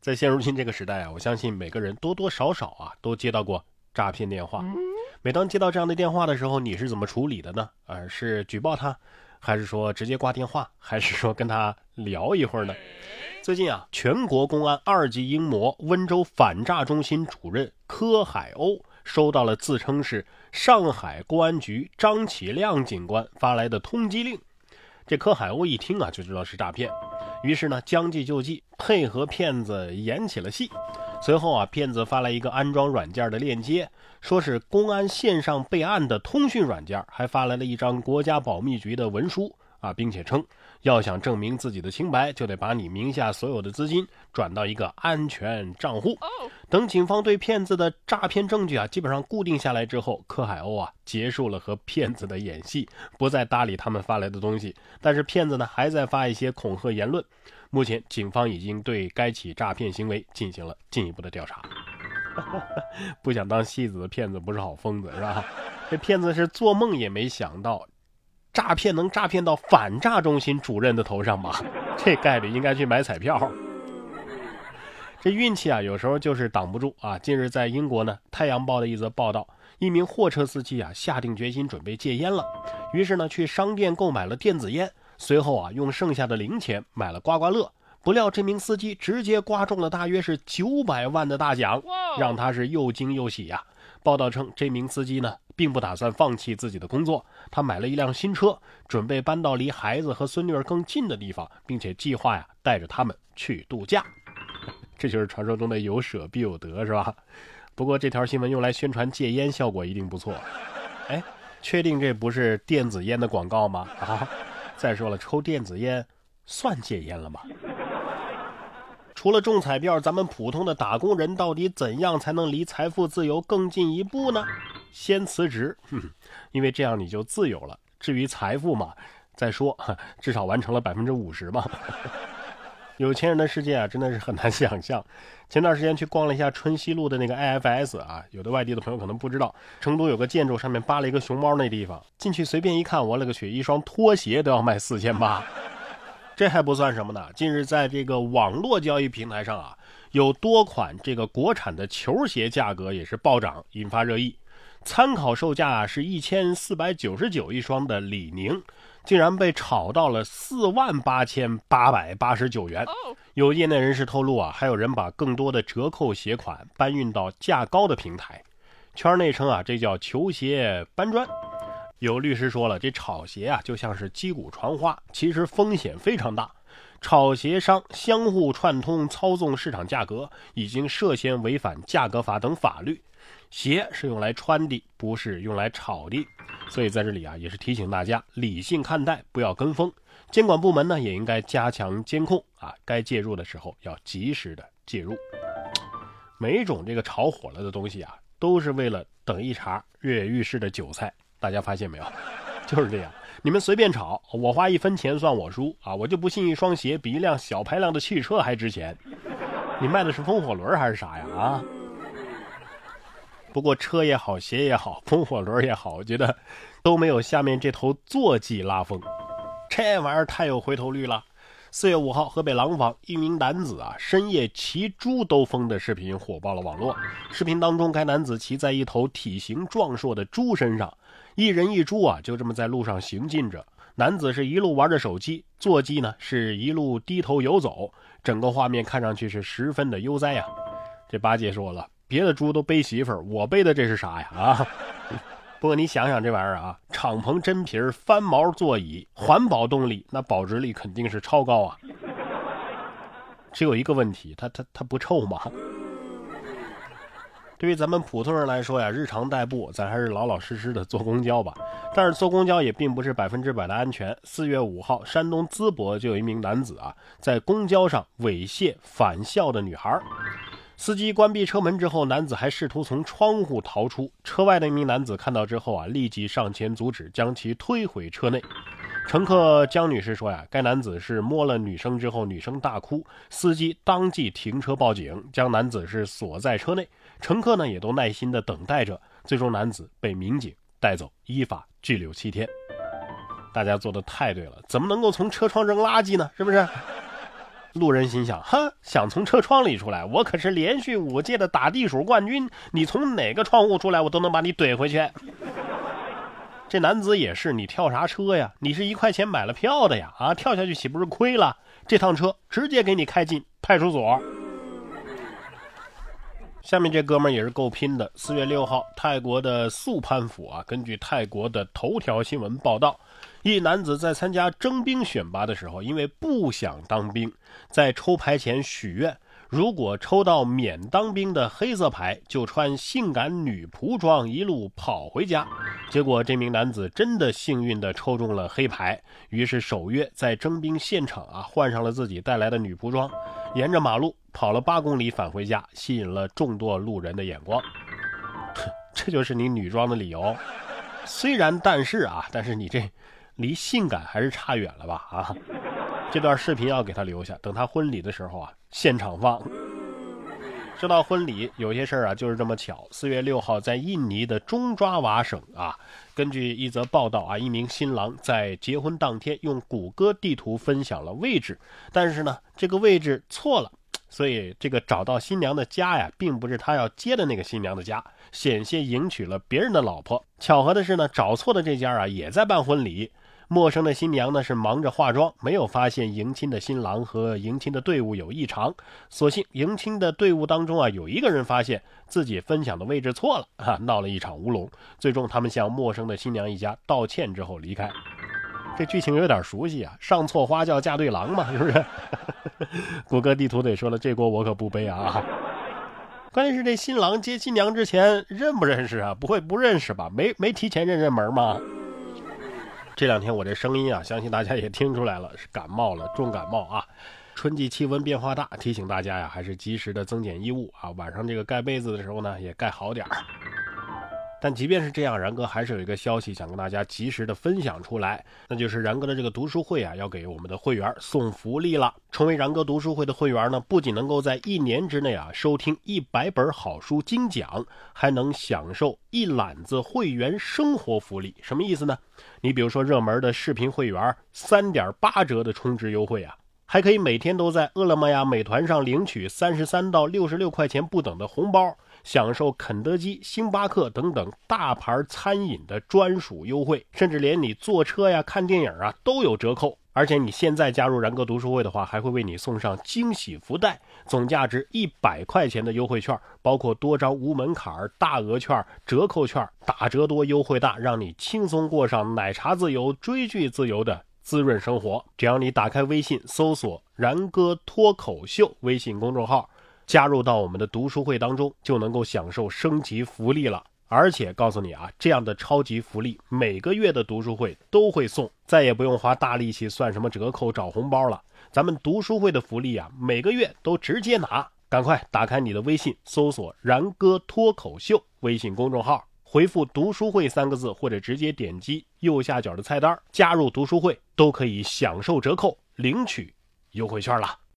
在现如今这个时代啊，我相信每个人多多少少啊都接到过诈骗电话。每当接到这样的电话的时候，你是怎么处理的呢？啊，是举报他，还是说直接挂电话，还是说跟他聊一会儿呢？最近啊，全国公安二级英模温州反诈中心主任柯海鸥收到了自称是上海公安局张启亮警官发来的通缉令。这柯海鸥一听啊，就知道是诈骗。于是呢，将计就计，配合骗子演起了戏。随后啊，骗子发来一个安装软件的链接，说是公安线上备案的通讯软件，还发来了一张国家保密局的文书啊，并且称，要想证明自己的清白，就得把你名下所有的资金转到一个安全账户。等警方对骗子的诈骗证据啊，基本上固定下来之后，柯海鸥啊，结束了和骗子的演戏，不再搭理他们发来的东西。但是骗子呢，还在发一些恐吓言论。目前，警方已经对该起诈骗行为进行了进一步的调查。不想当戏子的骗子不是好疯子，是吧？这骗子是做梦也没想到，诈骗能诈骗到反诈中心主任的头上吧？这概率应该去买彩票。这运气啊，有时候就是挡不住啊。近日，在英国呢，《太阳报》的一则报道，一名货车司机啊，下定决心准备戒烟了，于是呢，去商店购买了电子烟，随后啊，用剩下的零钱买了刮刮乐。不料这名司机直接刮中了大约是九百万的大奖，让他是又惊又喜呀。报道称，这名司机呢，并不打算放弃自己的工作，他买了一辆新车，准备搬到离孩子和孙女儿更近的地方，并且计划呀，带着他们去度假。这就是传说中的有舍必有得，是吧？不过这条新闻用来宣传戒烟，效果一定不错。哎，确定这不是电子烟的广告吗？啊！再说了，抽电子烟算戒烟了吗？除了中彩票，咱们普通的打工人到底怎样才能离财富自由更进一步呢？先辞职，哼因为这样你就自由了。至于财富嘛，再说，至少完成了百分之五十嘛。有钱人的世界啊，真的是很难想象。前段时间去逛了一下春熙路的那个 IFS 啊，有的外地的朋友可能不知道，成都有个建筑上面扒了一个熊猫，那地方进去随便一看，我勒个去，一双拖鞋都要卖四千八。这还不算什么呢，近日在这个网络交易平台上啊，有多款这个国产的球鞋价格也是暴涨，引发热议。参考售价是一千四百九十九一双的李宁。竟然被炒到了四万八千八百八十九元。有业内人士透露啊，还有人把更多的折扣鞋款搬运到价高的平台。圈内称啊，这叫球鞋搬砖。有律师说了，这炒鞋啊就像是击鼓传花，其实风险非常大。炒鞋商相互串通操纵市场价格，已经涉嫌违反价格法等法律。鞋是用来穿的，不是用来炒的，所以在这里啊，也是提醒大家理性看待，不要跟风。监管部门呢，也应该加强监控啊，该介入的时候要及时的介入。每种这个炒火了的东西啊，都是为了等一茬跃跃欲试的韭菜。大家发现没有？就是这样，你们随便炒，我花一分钱算我输啊！我就不信一双鞋比一辆小排量的汽车还值钱。你卖的是风火轮还是啥呀？啊？不过车也好，鞋也好，风火轮也好，我觉得都没有下面这头坐骑拉风。这玩意儿太有回头率了。四月五号，河北廊坊一名男子啊，深夜骑猪兜风的视频火爆了网络。视频当中，该男子骑在一头体型壮硕的猪身上，一人一猪啊，就这么在路上行进着。男子是一路玩着手机，坐骑呢是一路低头游走，整个画面看上去是十分的悠哉呀。这八戒说了。别的猪都背媳妇儿，我背的这是啥呀？啊！不过你想想这玩意儿啊，敞篷真皮翻毛座椅，环保动力，那保值率肯定是超高啊。只有一个问题，它它它不臭吗？对于咱们普通人来说呀，日常代步，咱还是老老实实的坐公交吧。但是坐公交也并不是百分之百的安全。四月五号，山东淄博就有一名男子啊，在公交上猥亵返校的女孩。司机关闭车门之后，男子还试图从窗户逃出。车外的一名男子看到之后啊，立即上前阻止，将其推回车内。乘客江女士说呀，该男子是摸了女生之后，女生大哭，司机当即停车报警，将男子是锁在车内。乘客呢也都耐心的等待着。最终，男子被民警带走，依法拘留七天。大家做的太对了，怎么能够从车窗扔垃圾呢？是不是？路人心想：哼，想从车窗里出来，我可是连续五届的打地鼠冠军，你从哪个窗户出来，我都能把你怼回去。这男子也是，你跳啥车呀？你是一块钱买了票的呀？啊，跳下去岂不是亏了？这趟车直接给你开进派出所。下面这哥们也是够拼的。四月六号，泰国的素攀府啊，根据泰国的头条新闻报道，一男子在参加征兵选拔的时候，因为不想当兵，在抽牌前许愿。如果抽到免当兵的黑色牌，就穿性感女仆装一路跑回家。结果这名男子真的幸运地抽中了黑牌，于是守约在征兵现场啊换上了自己带来的女仆装，沿着马路跑了八公里返回家，吸引了众多路人的眼光。这就是你女装的理由？虽然但是啊，但是你这离性感还是差远了吧？啊！这段视频要给他留下，等他婚礼的时候啊，现场放。说到婚礼，有些事儿啊就是这么巧。四月六号，在印尼的中爪哇省啊，根据一则报道啊，一名新郎在结婚当天用谷歌地图分享了位置，但是呢，这个位置错了，所以这个找到新娘的家呀，并不是他要接的那个新娘的家，险些迎娶了别人的老婆。巧合的是呢，找错的这家啊，也在办婚礼。陌生的新娘呢是忙着化妆，没有发现迎亲的新郎和迎亲的队伍有异常。所幸迎亲的队伍当中啊，有一个人发现自己分享的位置错了，哈，闹了一场乌龙。最终他们向陌生的新娘一家道歉之后离开。这剧情有点熟悉啊，上错花轿嫁对郎嘛，是不是？谷歌地图得说了，这锅我可不背啊。关键是这新郎接新娘之前认不认识啊？不会不认识吧？没没提前认认门吗？这两天我这声音啊，相信大家也听出来了，是感冒了，重感冒啊。春季气温变化大，提醒大家呀，还是及时的增减衣物啊。晚上这个盖被子的时候呢，也盖好点儿。但即便是这样，然哥还是有一个消息想跟大家及时的分享出来，那就是然哥的这个读书会啊，要给我们的会员送福利了。成为然哥读书会的会员呢，不仅能够在一年之内啊收听一百本好书精讲，还能享受一揽子会员生活福利。什么意思呢？你比如说热门的视频会员，三点八折的充值优惠啊，还可以每天都在饿了么呀、美团上领取三十三到六十六块钱不等的红包。享受肯德基、星巴克等等大牌餐饮的专属优惠，甚至连你坐车呀、看电影啊都有折扣。而且你现在加入然哥读书会的话，还会为你送上惊喜福袋，总价值一百块钱的优惠券，包括多张无门槛大额券、折扣券，打折多，优惠大，让你轻松过上奶茶自由、追剧自由的滋润生活。只要你打开微信，搜索“然哥脱口秀”微信公众号。加入到我们的读书会当中，就能够享受升级福利了。而且告诉你啊，这样的超级福利，每个月的读书会都会送，再也不用花大力气算什么折扣找红包了。咱们读书会的福利啊，每个月都直接拿。赶快打开你的微信，搜索“然哥脱口秀”微信公众号，回复“读书会”三个字，或者直接点击右下角的菜单加入读书会，都可以享受折扣，领取优惠券了。